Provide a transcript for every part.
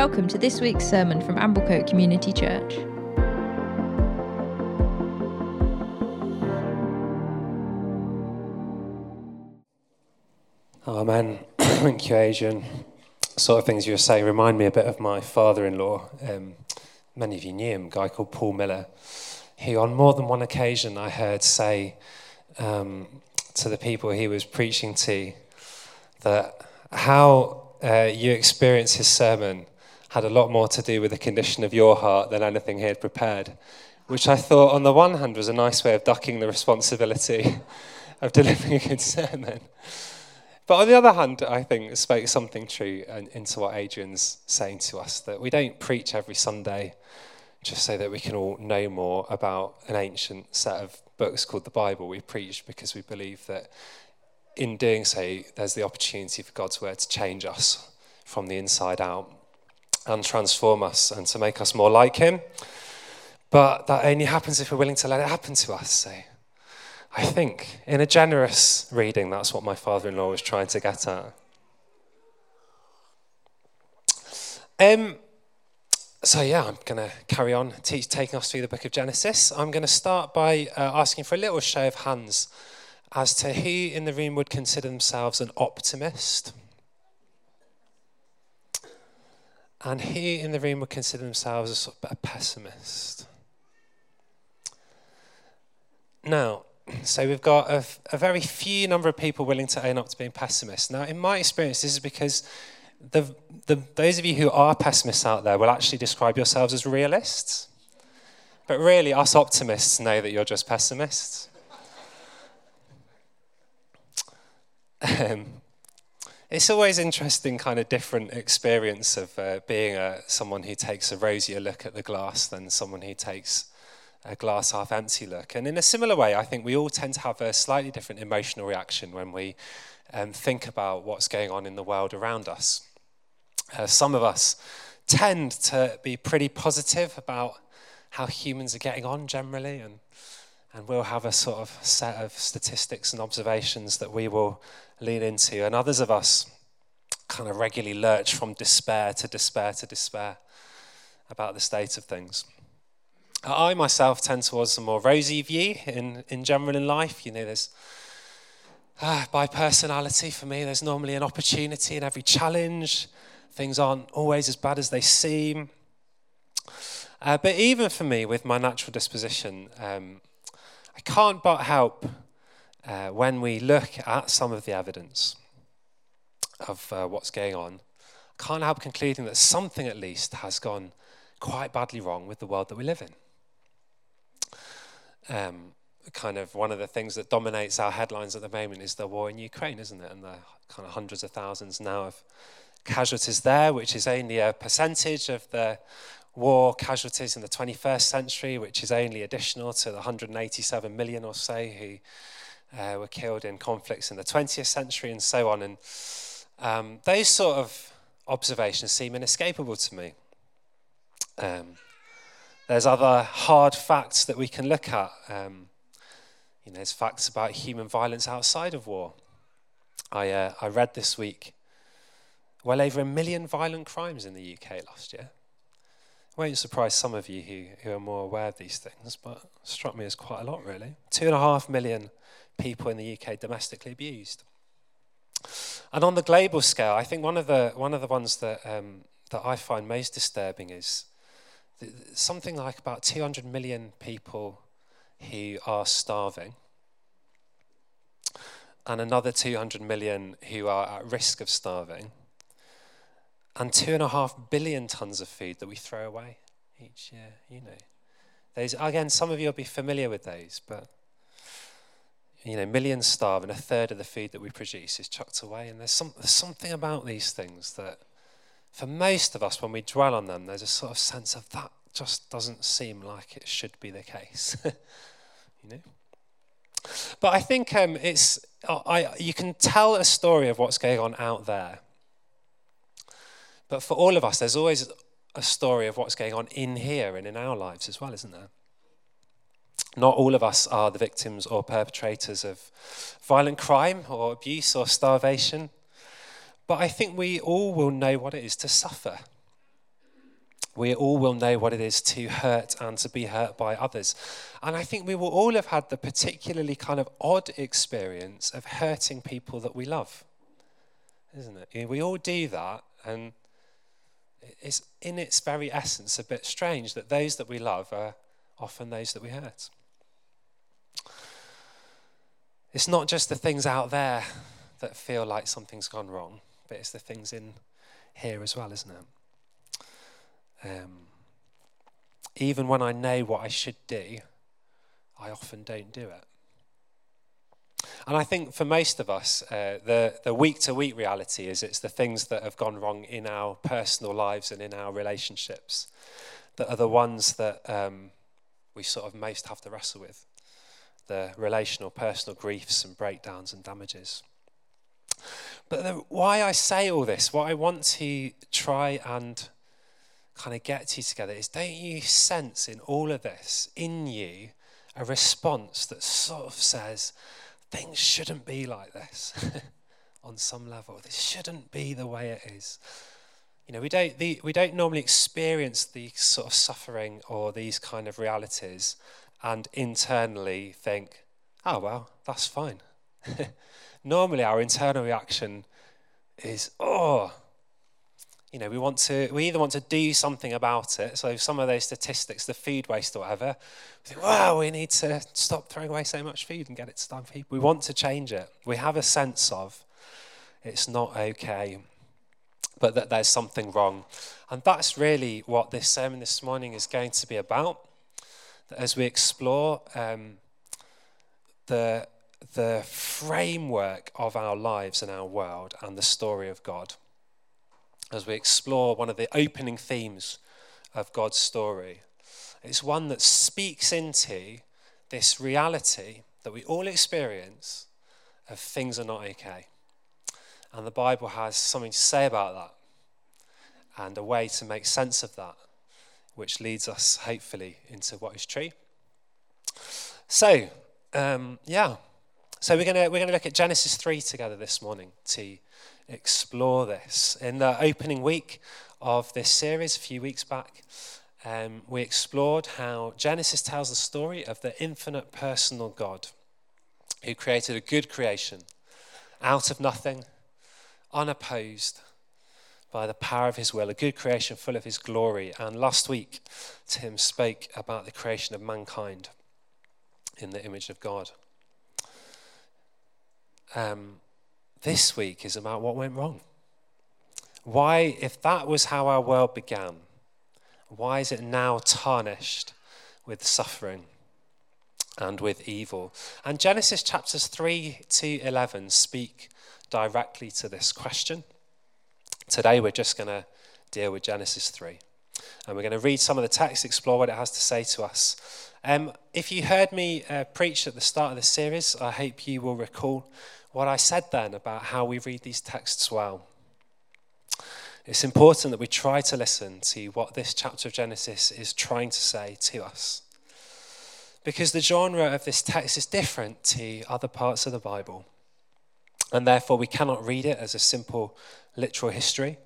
Welcome to this week's sermon from Amblecote Community Church. Amen. Thank you, Adrian. Sort of things you were saying remind me a bit of my father in law. Um, many of you knew him, a guy called Paul Miller, who, on more than one occasion, I heard say um, to the people he was preaching to that how uh, you experience his sermon had a lot more to do with the condition of your heart than anything he had prepared, which I thought, on the one hand, was a nice way of ducking the responsibility of delivering a good sermon. But on the other hand, I think it spoke something true into what Adrian's saying to us that we don't preach every Sunday just so that we can all know more about an ancient set of books called the Bible. We preach because we believe that in doing so, there's the opportunity for God's word to change us from the inside out and transform us and to make us more like Him. But that only happens if we're willing to let it happen to us. So I think in a generous reading, that's what my father in law was trying to get at. Um, so, yeah, I'm going to carry on teach, taking us through the book of Genesis. I'm going to start by uh, asking for a little show of hands as to who in the room would consider themselves an optimist. And who in the room would consider themselves a, sort of a pessimist? Now, so we've got a, a, very few number of people willing to own up to being pessimists. Now, in my experience, this is because the, the, those of you who are pessimists out there will actually describe yourselves as realists. But really, us optimists know that you're just pessimists. Um, it's always interesting, kind of different experience of uh, being a, someone who takes a rosier look at the glass than someone who takes a glass half empty look. And in a similar way, I think we all tend to have a slightly different emotional reaction when we um, think about what's going on in the world around us. Uh, some of us tend to be pretty positive about how humans are getting on generally, and, and we'll have a sort of set of statistics and observations that we will lean into. And others of us kind of regularly lurch from despair to despair to despair about the state of things. I myself tend towards a more rosy view in, in general in life. You know, there's uh, by personality for me, there's normally an opportunity in every challenge. Things aren't always as bad as they seem. Uh, but even for me, with my natural disposition, um, I can't but help uh, when we look at some of the evidence of uh, what's going on, I can't help concluding that something at least has gone quite badly wrong with the world that we live in. Um, kind of one of the things that dominates our headlines at the moment is the war in Ukraine, isn't it? And the kind of hundreds of thousands now of casualties there, which is only a percentage of the war casualties in the 21st century, which is only additional to the 187 million or so who uh, were killed in conflicts in the 20th century and so on. And um, those sort of observations seem inescapable to me. Um, there's other hard facts that we can look at. Um, you know, there's facts about human violence outside of war. I, uh, I read this week well over a million violent crimes in the UK last year. Won't surprise some of you who, who are more aware of these things, but struck me as quite a lot, really. Two and a half million people in the UK domestically abused. And on the global scale, I think one of the one of the ones that um, that I find most disturbing is something like about 200 million people who are starving, and another 200 million who are at risk of starving, and two and a half billion tons of food that we throw away each year. You know, those again, some of you will be familiar with those, but you know, millions starve and a third of the food that we produce is chucked away. And there's, some, there's something about these things that, for most of us, when we dwell on them, there's a sort of sense of that just doesn't seem like it should be the case. you know? But I think um, it's, I, you can tell a story of what's going on out there. But for all of us, there's always a story of what's going on in here and in our lives as well, isn't there? Not all of us are the victims or perpetrators of violent crime or abuse or starvation, but I think we all will know what it is to suffer. We all will know what it is to hurt and to be hurt by others. And I think we will all have had the particularly kind of odd experience of hurting people that we love, isn't it? We all do that, and it's in its very essence a bit strange that those that we love are often those that we hurt. It's not just the things out there that feel like something's gone wrong, but it's the things in here as well, isn't it? Um, even when I know what I should do, I often don't do it. And I think for most of us, uh, the, week to week reality is it's the things that have gone wrong in our personal lives and in our relationships that are the ones that um, we sort of most have to wrestle with the relational, personal griefs and breakdowns and damages. But the, why I say all this, what I want to try and kind of get to you together is don't you sense in all of this, in you, a response that sort of says, things shouldn't be like this on some level. This shouldn't be the way it is. You know, we don't, the, we don't normally experience the sort of suffering or these kind of realities and internally think, oh, well, that's fine. Normally, our internal reaction is, oh, you know, we want to, we either want to do something about it. So some of those statistics, the food waste or whatever, we think, wow, we need to stop throwing away so much food and get it to done people. We want to change it. We have a sense of it's not okay, but that there's something wrong. And that's really what this sermon this morning is going to be about as we explore um, the, the framework of our lives and our world and the story of God, as we explore one of the opening themes of God's story, it's one that speaks into this reality that we all experience of things are not okay. And the Bible has something to say about that and a way to make sense of that which leads us hopefully into what is true. So, um, yeah. So we're gonna we're gonna look at Genesis three together this morning to explore this. In the opening week of this series, a few weeks back, um, we explored how Genesis tells the story of the infinite personal God who created a good creation out of nothing, unopposed, by the power of his will, a good creation full of his glory. And last week, Tim spoke about the creation of mankind in the image of God. Um, this week is about what went wrong. Why, if that was how our world began, why is it now tarnished with suffering and with evil? And Genesis chapters 3 to 11 speak directly to this question. Today we're just going to deal with Genesis 3. And we're going to read some of the text, explore what it has to say to us. Um, if you heard me uh, preach at the start of the series, I hope you will recall what I said then about how we read these texts well. It's important that we try to listen to what this chapter of Genesis is trying to say to us. Because the genre of this text is different to other parts of the Bible. And therefore, we cannot read it as a simple literal history.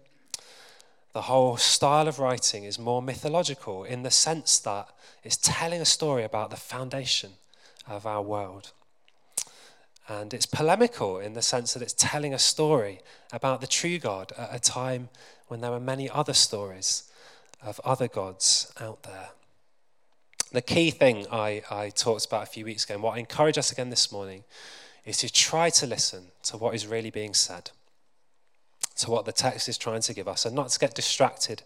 The whole style of writing is more mythological in the sense that it's telling a story about the foundation of our world. And it's polemical in the sense that it's telling a story about the true God at a time when there were many other stories of other gods out there. The key thing I, I talked about a few weeks ago, and what I encourage us again this morning, is to try to listen to what is really being said to what the text is trying to give us and not to get distracted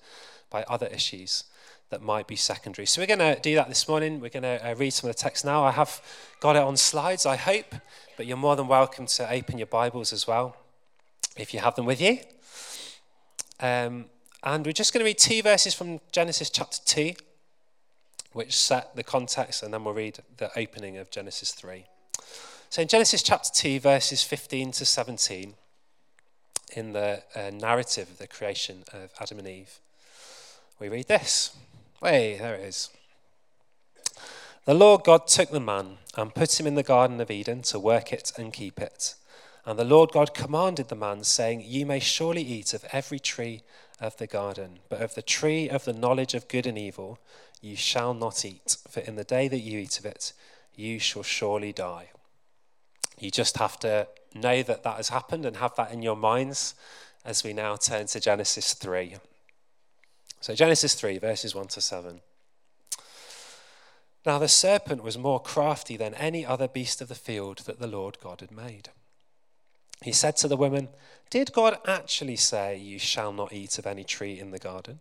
by other issues that might be secondary. So we're going to do that this morning. We're going to uh, read some of the text now. I have got it on slides, I hope, but you're more than welcome to open your Bibles as well if you have them with you. Um, and we're just going to read two verses from Genesis chapter 2, which set the context, and then we'll read the opening of Genesis 3. So in Genesis chapter 2, verses 15 to 17, in the uh, narrative of the creation of Adam and Eve. We read this. Way, there it is. The Lord God took the man and put him in the Garden of Eden to work it and keep it. And the Lord God commanded the man, saying, You may surely eat of every tree of the garden, but of the tree of the knowledge of good and evil you shall not eat, for in the day that you eat of it, you shall surely die. You just have to know that that has happened and have that in your minds as we now turn to Genesis 3. So, Genesis 3, verses 1 to 7. Now, the serpent was more crafty than any other beast of the field that the Lord God had made. He said to the woman, Did God actually say, You shall not eat of any tree in the garden?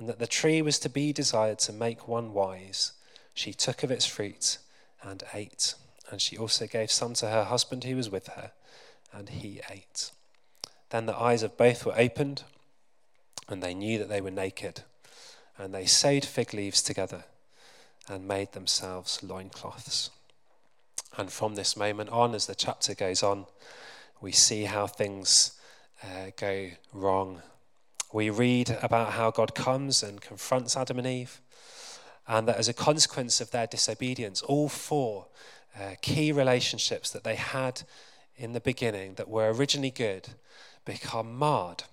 and that the tree was to be desired to make one wise, she took of its fruit and ate. And she also gave some to her husband who was with her, and he ate. Then the eyes of both were opened, and they knew that they were naked. And they sewed fig leaves together and made themselves loincloths. And from this moment on, as the chapter goes on, we see how things uh, go wrong. We read about how God comes and confronts Adam and Eve, and that as a consequence of their disobedience, all four uh, key relationships that they had in the beginning that were originally good become marred.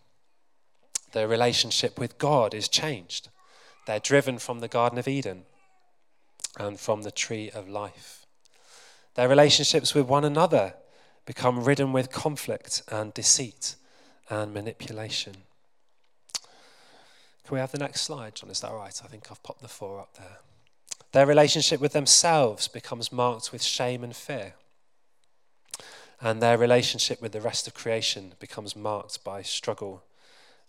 Their relationship with God is changed. They're driven from the Garden of Eden and from the tree of life. Their relationships with one another become ridden with conflict and deceit and manipulation. Can we have the next slide, John? Is that right? I think I've popped the four up there. Their relationship with themselves becomes marked with shame and fear. And their relationship with the rest of creation becomes marked by struggle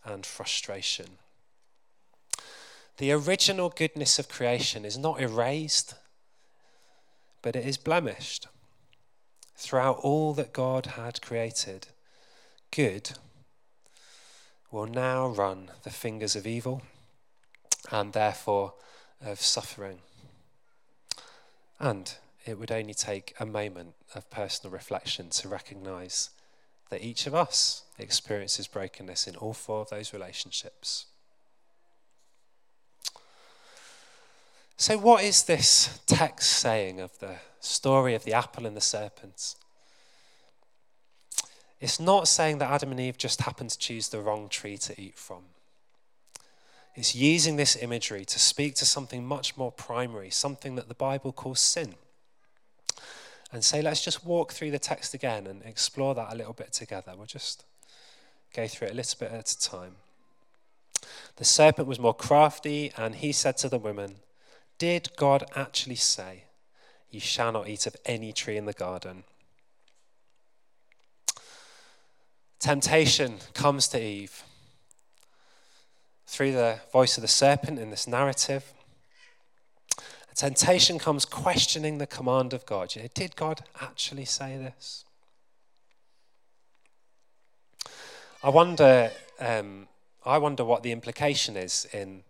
and frustration. The original goodness of creation is not erased, but it is blemished. Throughout all that God had created, good will now run the fingers of evil and therefore of suffering. And it would only take a moment of personal reflection to recognize that each of us experiences brokenness in all four of those relationships. So, what is this text saying of the story of the apple and the serpent? It's not saying that Adam and Eve just happened to choose the wrong tree to eat from. It's using this imagery to speak to something much more primary, something that the Bible calls sin. And say, let's just walk through the text again and explore that a little bit together. We'll just go through it a little bit at a time. The serpent was more crafty, and he said to the woman, did God actually say, You shall not eat of any tree in the garden? Temptation comes to Eve through the voice of the serpent in this narrative. Temptation comes questioning the command of God. You know, did God actually say this? I wonder. Um, I wonder what the implication is in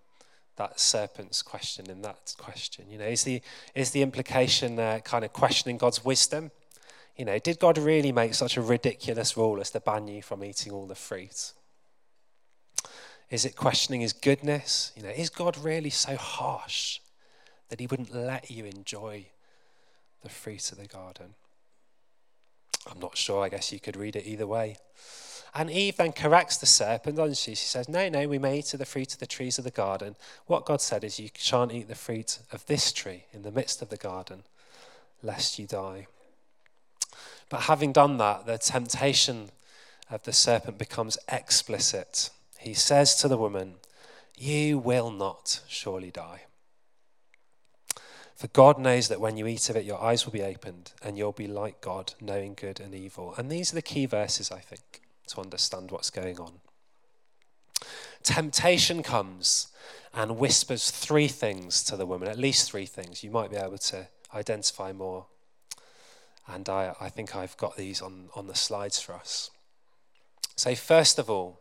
that serpent's question in that question. You know, is the is the implication uh, kind of questioning God's wisdom? You know, did God really make such a ridiculous rule as to ban you from eating all the fruit? Is it questioning his goodness? You know, is God really so harsh that he wouldn't let you enjoy the fruit of the garden? I'm not sure. I guess you could read it either way. And Eve then corrects the serpent, doesn't she? She says, No, no, we may eat of the fruit of the trees of the garden. What God said is, You shan't eat the fruit of this tree in the midst of the garden, lest you die. But having done that, the temptation of the serpent becomes explicit. He says to the woman, You will not surely die. For God knows that when you eat of it, your eyes will be opened and you'll be like God, knowing good and evil. And these are the key verses, I think to understand what's going on. Temptation comes and whispers three things to the woman, at least three things. You might be able to identify more. And I, I think I've got these on, on the slides for us. So, first of all,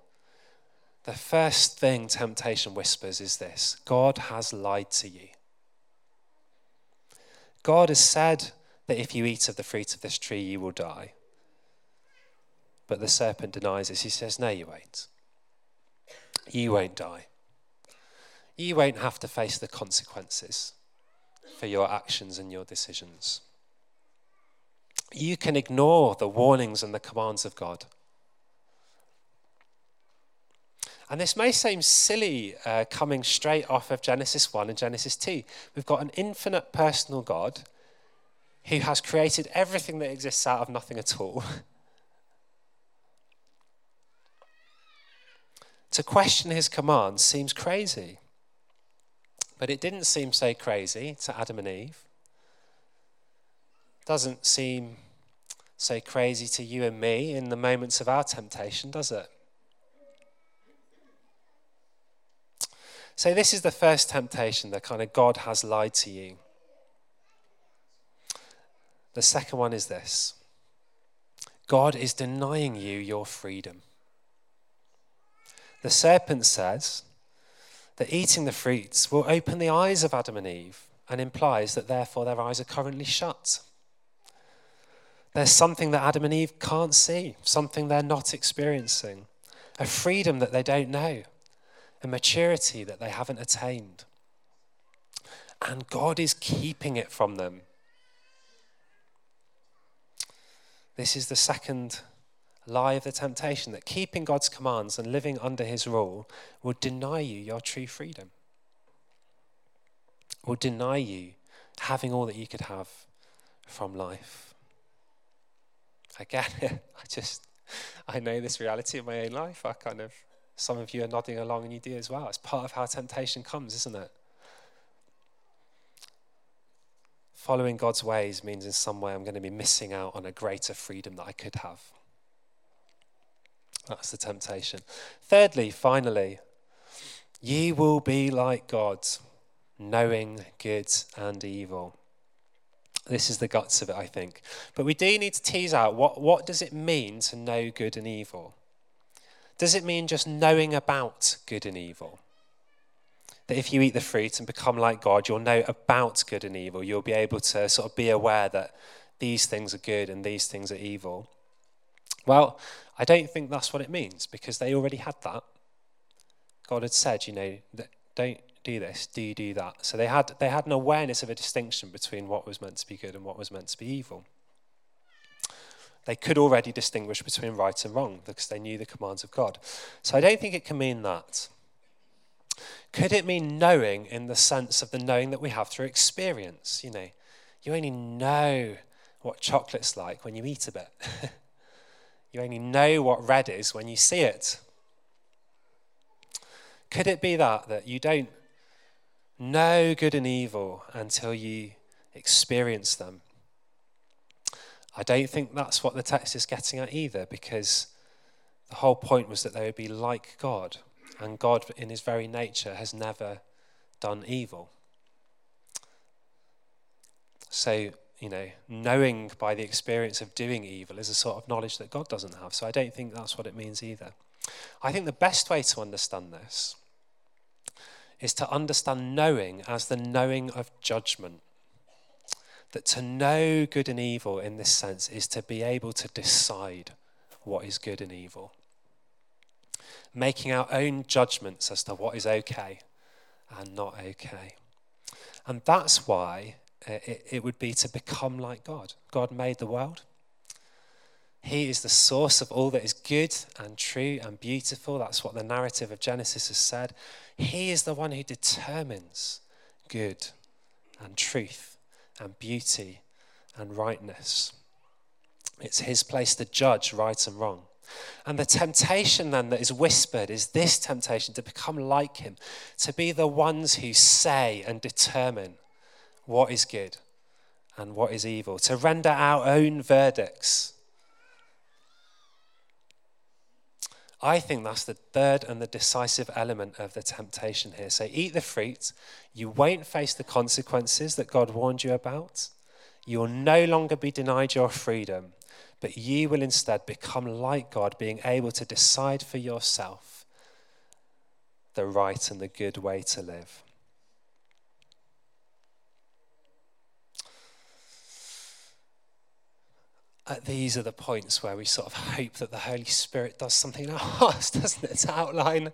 the first thing temptation whispers is this God has lied to you. God has said that if you eat of the fruit of this tree, you will die. But the serpent denies this. He says, No, you won't. You won't die. You won't have to face the consequences for your actions and your decisions. You can ignore the warnings and the commands of God. And this may seem silly uh, coming straight off of Genesis 1 and Genesis 2. We've got an infinite personal God who has created everything that exists out of nothing at all. to question his commands seems crazy. But it didn't seem so crazy to Adam and Eve. Doesn't seem so crazy to you and me in the moments of our temptation, does it? So, this is the first temptation that kind of God has lied to you. The second one is this God is denying you your freedom. The serpent says that eating the fruits will open the eyes of Adam and Eve and implies that therefore their eyes are currently shut. There's something that Adam and Eve can't see, something they're not experiencing, a freedom that they don't know a maturity that they haven't attained. And God is keeping it from them. This is the second lie of the temptation that keeping God's commands and living under his rule will deny you your true freedom, will deny you having all that you could have from life. Again, I just, I know this reality in my own life. I kind of some of you are nodding along and you do as well. It's part of how temptation comes, isn't it? Following God's ways means in some way I'm going to be missing out on a greater freedom that I could have. That's the temptation. Thirdly, finally, ye will be like God, knowing good and evil. This is the guts of it, I think. But we do need to tease out what, what does it mean to know good and evil? Does it mean just knowing about good and evil? That if you eat the fruit and become like God, you'll know about good and evil. You'll be able to sort of be aware that these things are good and these things are evil. Well, I don't think that's what it means because they already had that. God had said, you know, that don't do this, do do that? So they had, they had an awareness of a distinction between what was meant to be good and what was meant to be evil they could already distinguish between right and wrong because they knew the commands of God. So I don't think it can mean that. Could it mean knowing in the sense of the knowing that we have through experience? You know, you only know what chocolate's like when you eat a bit. you only know what red is when you see it. Could it be that, that you don't know good and evil until you experience them? I don't think that's what the text is getting at either, because the whole point was that they would be like God, and God, in his very nature, has never done evil. So, you know, knowing by the experience of doing evil is a sort of knowledge that God doesn't have. So I don't think that's what it means either. I think the best way to understand this is to understand knowing as the knowing of judgment that to know good and evil in this sense is to be able to decide what is good and evil, making our own judgments as to what is okay and not okay. And that's why it, would be to become like God. God made the world. He is the source of all that is good and true and beautiful. That's what the narrative of Genesis has said. He is the one who determines good and truth and beauty and rightness. It's his place to judge right and wrong. And the temptation then that is whispered is this temptation to become like him, to be the ones who say and determine what is good and what is evil, to render our own verdicts. I think that's the third and the decisive element of the temptation here. So eat the fruit. You won't face the consequences that God warned you about. You will no longer be denied your freedom, but you will instead become like God, being able to decide for yourself the right and the good way to live. These are the points where we sort of hope that the Holy Spirit does something in our hearts, doesn't it? To outline,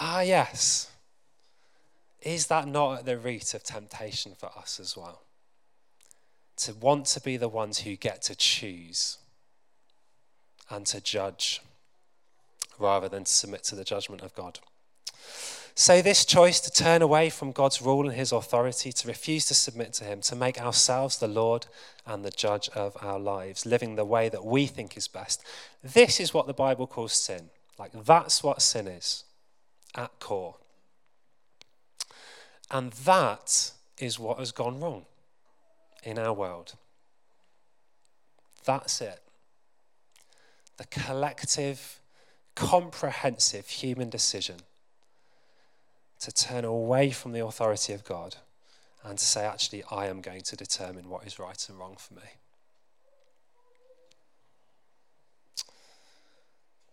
ah, yes. Is that not at the root of temptation for us as well? To want to be the ones who get to choose and to judge rather than to submit to the judgment of God. So, this choice to turn away from God's rule and his authority, to refuse to submit to him, to make ourselves the Lord and the judge of our lives, living the way that we think is best, this is what the Bible calls sin. Like, that's what sin is at core. And that is what has gone wrong in our world. That's it. The collective, comprehensive human decision to turn away from the authority of God and to say, actually, I am going to determine what is right and wrong for me.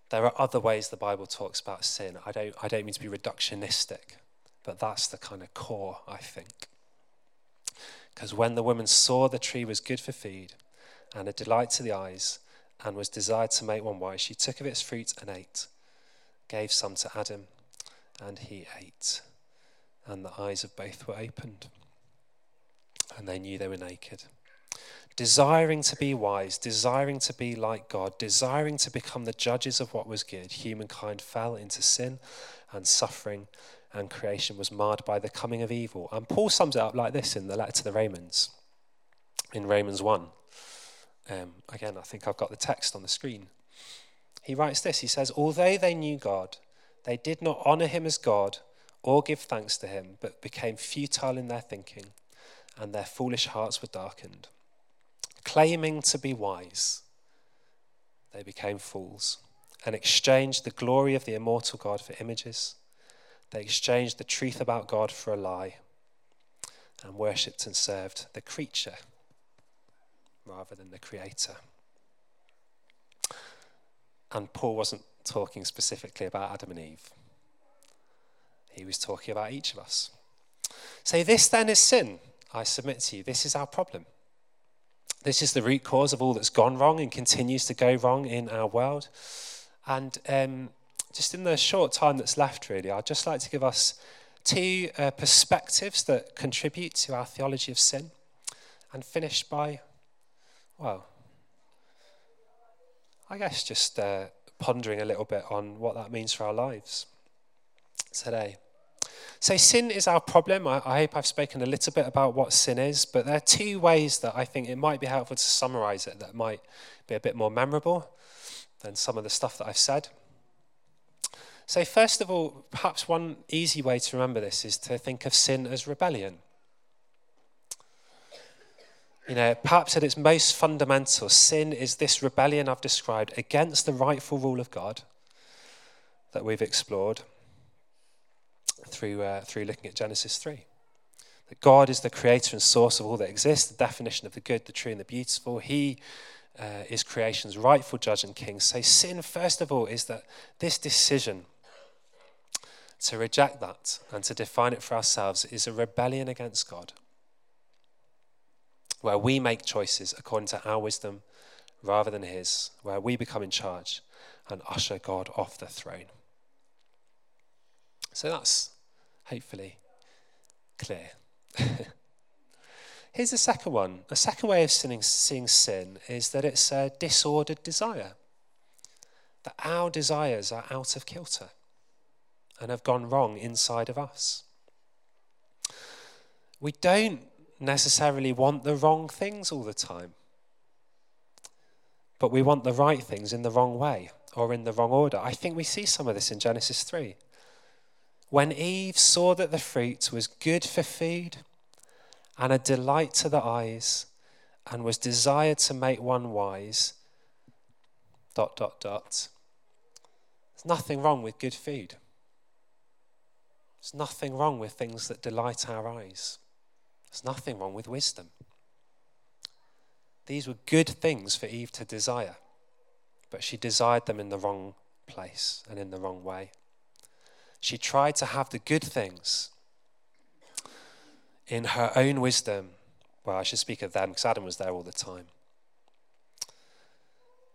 There are other ways the Bible talks about sin. I don't, I don't mean to be reductionistic, but that's the kind of core, I think. Because when the woman saw the tree was good for food and a delight to the eyes and was desired to make one wise, she took of its fruit and ate, gave some to Adam and he ate. And the eyes of both were opened, and they knew they were naked. Desiring to be wise, desiring to be like God, desiring to become the judges of what was good, humankind fell into sin and suffering, and creation was marred by the coming of evil. And Paul sums it up like this in the letter to the Romans, in Romans 1. Um, again, I think I've got the text on the screen. He writes this He says, Although they knew God, they did not honor him as God or give thanks to him, but became futile in their thinking, and their foolish hearts were darkened. Claiming to be wise, they became fools and exchanged the glory of the immortal God for images. They exchanged the truth about God for a lie and worshipped and served the creature rather than the creator. And Paul wasn't talking specifically about Adam and Eve. He was talking about each of us. Say, this then is sin. I submit to you, this is our problem. This is the root cause of all that's gone wrong and continues to go wrong in our world. And um, just in the short time that's left, really, I'd just like to give us two uh, perspectives that contribute to our theology of sin and finish by, well, I guess just uh, pondering a little bit on what that means for our lives today. So, sin is our problem. I, I, hope I've spoken a little bit about what sin is, but there are two ways that I think it might be helpful to summarize it that might be a bit more memorable than some of the stuff that I've said. So, first of all, perhaps one easy way to remember this is to think of sin as rebellion. You know, perhaps at its most fundamental, sin is this rebellion I've described against the rightful rule of God that we've explored through, uh, through looking at Genesis 3. That God is the creator and source of all that exists, the definition of the good, the true, and the beautiful. He uh, is creation's rightful judge and king. So, sin, first of all, is that this decision to reject that and to define it for ourselves is a rebellion against God where we make choices according to our wisdom rather than His, where we become in charge and usher God off the throne. So that's hopefully clear. Here's the second one. A second way of sinning, seeing sin is that it's a disordered desire. That our desires are out of kilter and have gone wrong inside of us. We don't necessarily want the wrong things all the time. But we want the right things in the wrong way or in the wrong order. I think we see some of this in Genesis 3. When Eve saw that the fruit was good for food and a delight to the eyes and was desired to make one wise, dot, dot, dot. There's nothing wrong with good food. There's nothing wrong with things that delight our eyes. There's nothing wrong with wisdom. These were good things for Eve to desire, but she desired them in the wrong place and in the wrong way. She tried to have the good things in her own wisdom. Well, I should speak of them because Adam was there all the time.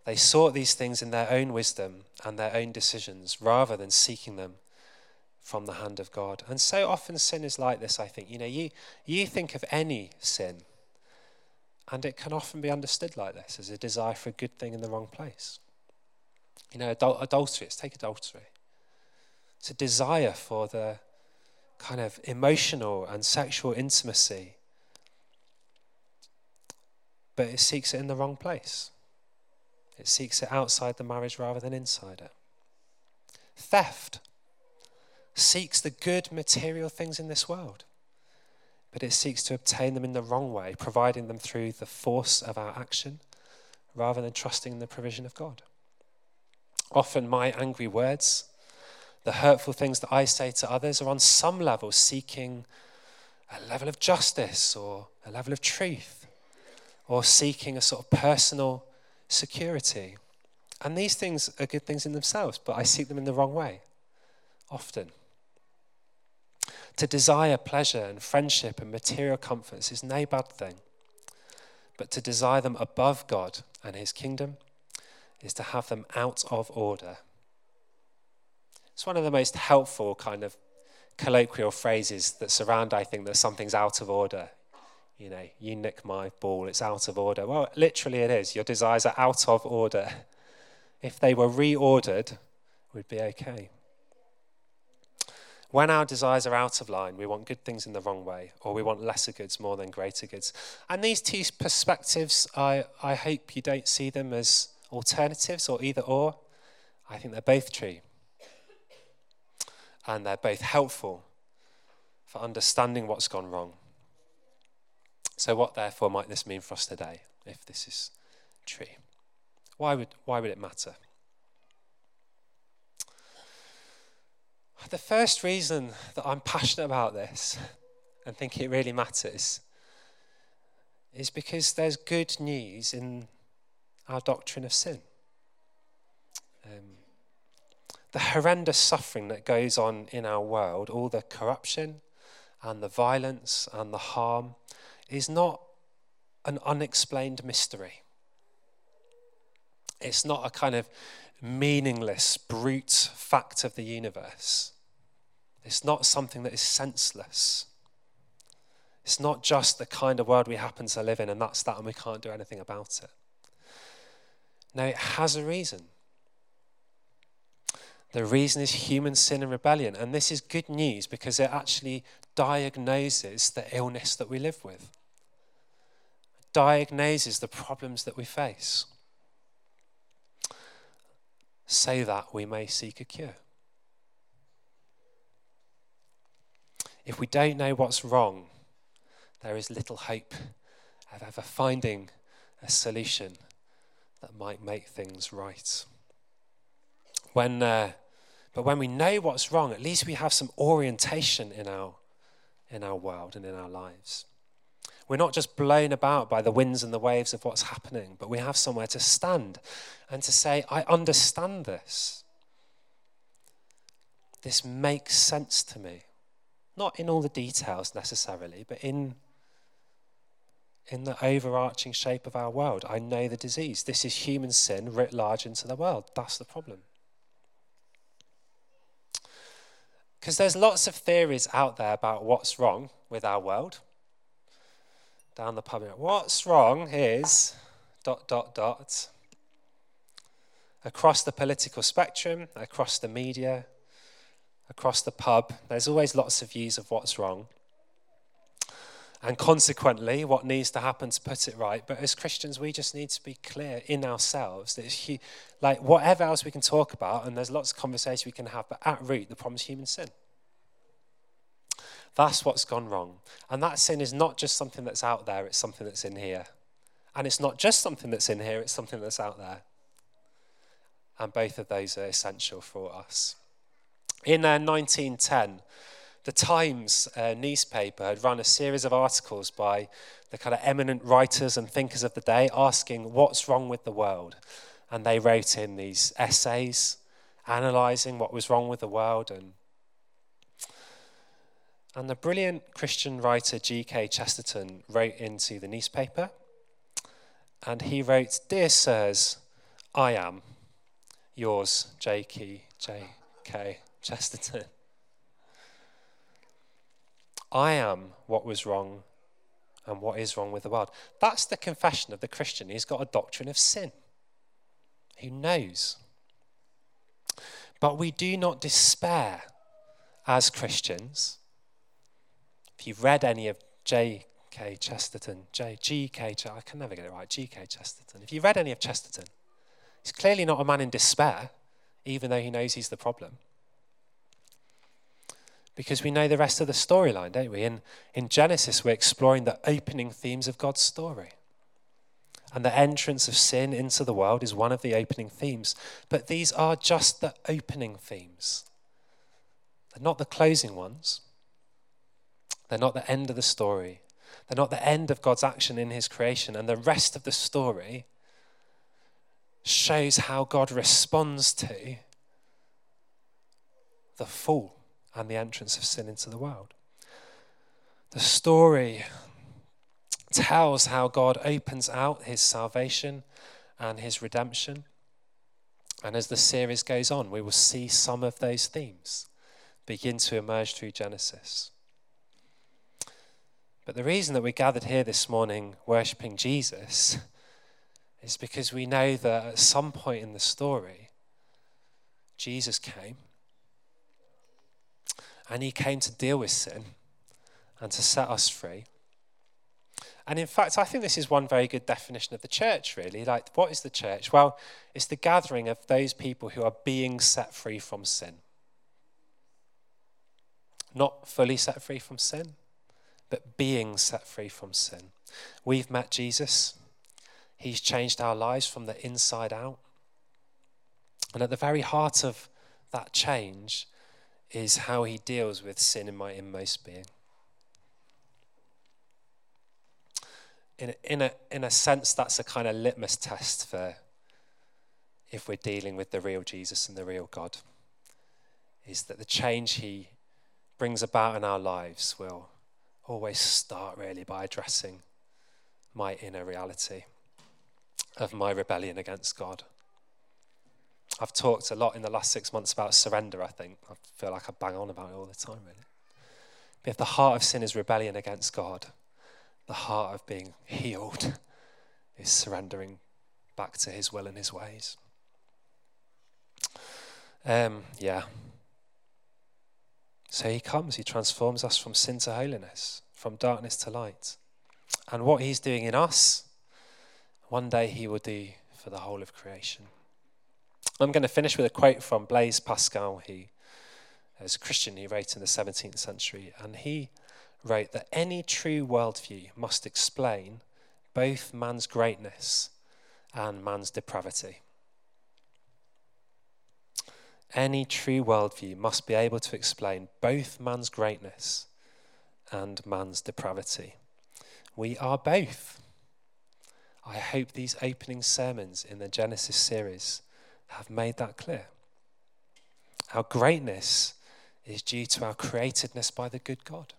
They sought these things in their own wisdom and their own decisions rather than seeking them from the hand of God. And so often sin is like this, I think. You know, you, you think of any sin, and it can often be understood like this as a desire for a good thing in the wrong place. You know, adul- adultery, let's take adultery. It's a desire for the kind of emotional and sexual intimacy, but it seeks it in the wrong place. It seeks it outside the marriage rather than inside it. Theft seeks the good material things in this world, but it seeks to obtain them in the wrong way, providing them through the force of our action rather than trusting in the provision of God. Often, my angry words, the hurtful things that I say to others, are on some level seeking a level of justice or a level of truth or seeking a sort of personal security. And these things are good things in themselves, but I seek them in the wrong way, often. To desire pleasure and friendship and material comforts is no bad thing, but to desire them above God and His kingdom is to have them out of order. It's one of the most helpful kind of colloquial phrases that surround, I think, that something's out of order you know, you nick my ball, it's out of order. Well, literally it is. Your desires are out of order. If they were reordered, we'd be okay. When our desires are out of line, we want good things in the wrong way, or we want lesser goods more than greater goods. And these two perspectives, I, I hope you don't see them as alternatives or either or. I think they're both true. And they're both helpful for understanding what's gone wrong so, what therefore might this mean for us today if this is true? Why would, why would it matter? The first reason that I'm passionate about this and think it really matters is because there's good news in our doctrine of sin. Um, the horrendous suffering that goes on in our world, all the corruption and the violence and the harm, is not an unexplained mystery. It's not a kind of meaningless, brute fact of the universe. It's not something that is senseless. It's not just the kind of world we happen to live in and that's that and we can't do anything about it. No, it has a reason. The reason is human sin and rebellion. And this is good news because it actually diagnoses the illness that we live with, diagnoses the problems that we face, so that we may seek a cure. If we don't know what's wrong, there is little hope of ever finding a solution that might make things right. When, uh, but when we know what's wrong, at least we have some orientation in our in our world and in our lives. We're not just blown about by the winds and the waves of what's happening, but we have somewhere to stand and to say, I understand this. This makes sense to me. Not in all the details necessarily, but in, in the overarching shape of our world. I know the disease. This is human sin writ large into the world. That's the problem. Because there's lots of theories out there about what's wrong with our world. Down the pub, what's wrong is dot, dot, dot. Across the political spectrum, across the media, across the pub, there's always lots of views of what's wrong and consequently what needs to happen to put it right. But as Christians, we just need to be clear in ourselves that like whatever else we can talk about, and there's lots of conversation we can have, but at root, the problem is human sin. That's what's gone wrong. And that sin is not just something that's out there, it's something that's in here. And it's not just something that's in here, it's something that's out there. And both of those are essential for us. In uh, 1910, the Times uh, newspaper had run a series of articles by the kind of eminent writers and thinkers of the day asking what's wrong with the world. And they wrote in these essays analyzing what was wrong with the world and And the brilliant Christian writer G.K. Chesterton wrote into the newspaper, and he wrote, Dear sirs, I am yours, J.K. J.K. Chesterton. I am what was wrong and what is wrong with the world. That's the confession of the Christian. He's got a doctrine of sin. who knows. But we do not despair as Christians. If you've read any of J.K. Chesterton, J, G.K. I can never get it right, G.K. Chesterton. If you've read any of Chesterton, he's clearly not a man in despair, even though he knows he's the problem because we know the rest of the storyline, don't we? In, in Genesis, we're exploring the opening themes of God's story. And the entrance of sin into the world is one of the opening themes. But these are just the opening themes, they're not the closing ones. They're not the end of the story. They're not the end of God's action in his creation. And the rest of the story shows how God responds to the fall and the entrance of sin into the world. The story tells how God opens out his salvation and his redemption. And as the series goes on, we will see some of those themes begin to emerge through Genesis. But the reason that we gathered here this morning worshipping Jesus is because we know that at some point in the story, Jesus came and he came to deal with sin and to set us free. And in fact, I think this is one very good definition of the church, really. Like, what is the church? Well, it's the gathering of those people who are being set free from sin. Not fully set free from sin, but being set free from sin. We've met Jesus, He's changed our lives from the inside out. And at the very heart of that change is how he deals with sin in my inmost being. In a, in, a, in a sense, that's a kind of litmus test for if we're dealing with the real Jesus and the real God, is that the change he brings about in our lives will always start really by addressing my inner reality of my rebellion against God. I've talked a lot in the last six months about surrender, I think. I feel like I bang on about it all the time, really. But if the heart of sin is rebellion against God, the heart of being healed is surrendering back to his will and his ways. Um, yeah. So he comes, he transforms us from sin to holiness, from darkness to light. And what he's doing in us, one day he will do for the whole of creation. I'm going to finish with a quote from Blaise Pascal. He is a Christian, he wrote in the 17th century, and he wrote that any true worldview must explain both man's greatness and man's depravity. Any true worldview must be able to explain both man's greatness and man's depravity. We are both. I hope these opening sermons in the Genesis series have made that clear. Our greatness is due to our createdness by the good God,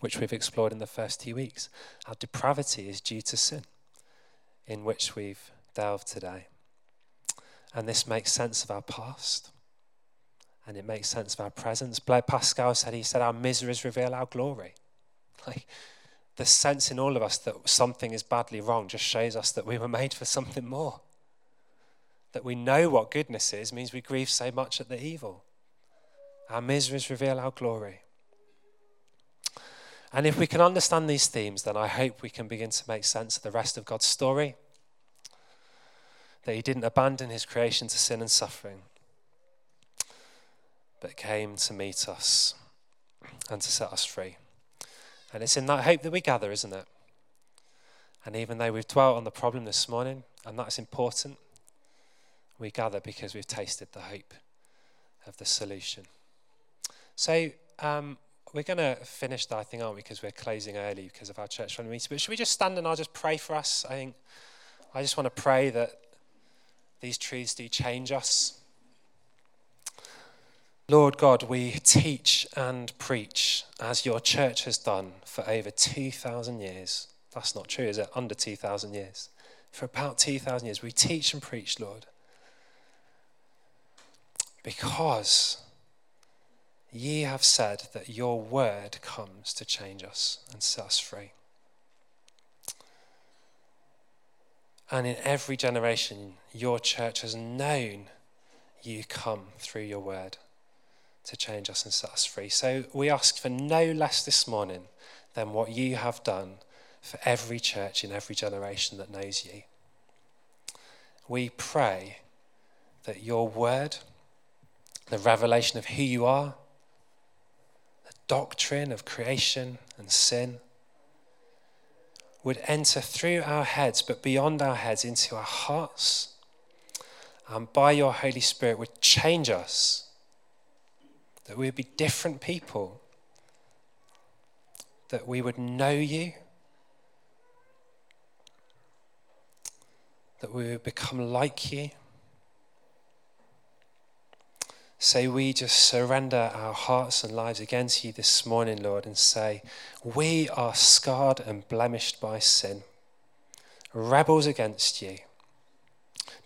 which we've explored in the first two weeks. Our depravity is due to sin, in which we've delved today. And this makes sense of our past and it makes sense of our presence. Blaise Pascal said, he said, our miseries reveal our glory. Like the sense in all of us that something is badly wrong just shows us that we were made for something more that we know what goodness is means we grieve so much at the evil. Our miseries reveal our glory. And if we can understand these themes, then I hope we can begin to make sense of the rest of God's story. That He didn't abandon His creation to sin and suffering, but came to meet us and to set us free. And it's in that hope that we gather, isn't it? And even though we've dwelt on the problem this morning, and that's important, we gather because we've tasted the hope of the solution. So um, we're going to finish that, I think, aren't we? Because we're closing early because of our church running meeting. But should we just stand and I'll just pray for us? I think I just want to pray that these truths do change us. Lord God, we teach and preach as your church has done for over 2,000 years. That's not true, is it? Under 2,000 years. For about 2,000 years, we teach and preach, Lord. Because ye have said that your word comes to change us and set us free. And in every generation, your church has known you come through your word to change us and set us free. So we ask for no less this morning than what you have done for every church in every generation that knows you. We pray that your word, the revelation of who you are, the doctrine of creation and sin, would enter through our heads, but beyond our heads into our hearts, and by your Holy Spirit would change us, that we would be different people, that we would know you, that we would become like you. So we just surrender our hearts and lives again to you this morning, Lord, and say, We are scarred and blemished by sin, rebels against you,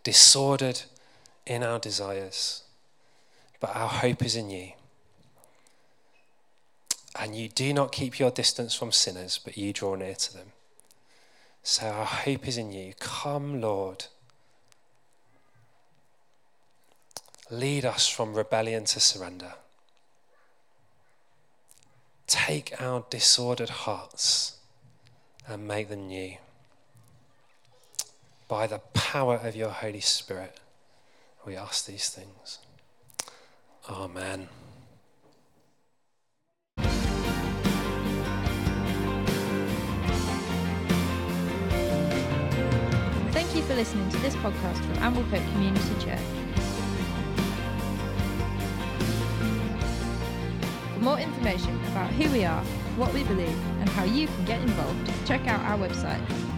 disordered in our desires, but our hope is in you. And you do not keep your distance from sinners, but you draw near to them. So our hope is in you. Come, Lord. Lead us from rebellion to surrender. Take our disordered hearts and make them new. By the power of your Holy Spirit, we ask these things. Amen. Thank you for listening to this podcast from Amblecote Community Church. More information about who we are, what we believe, and how you can get involved, check out our website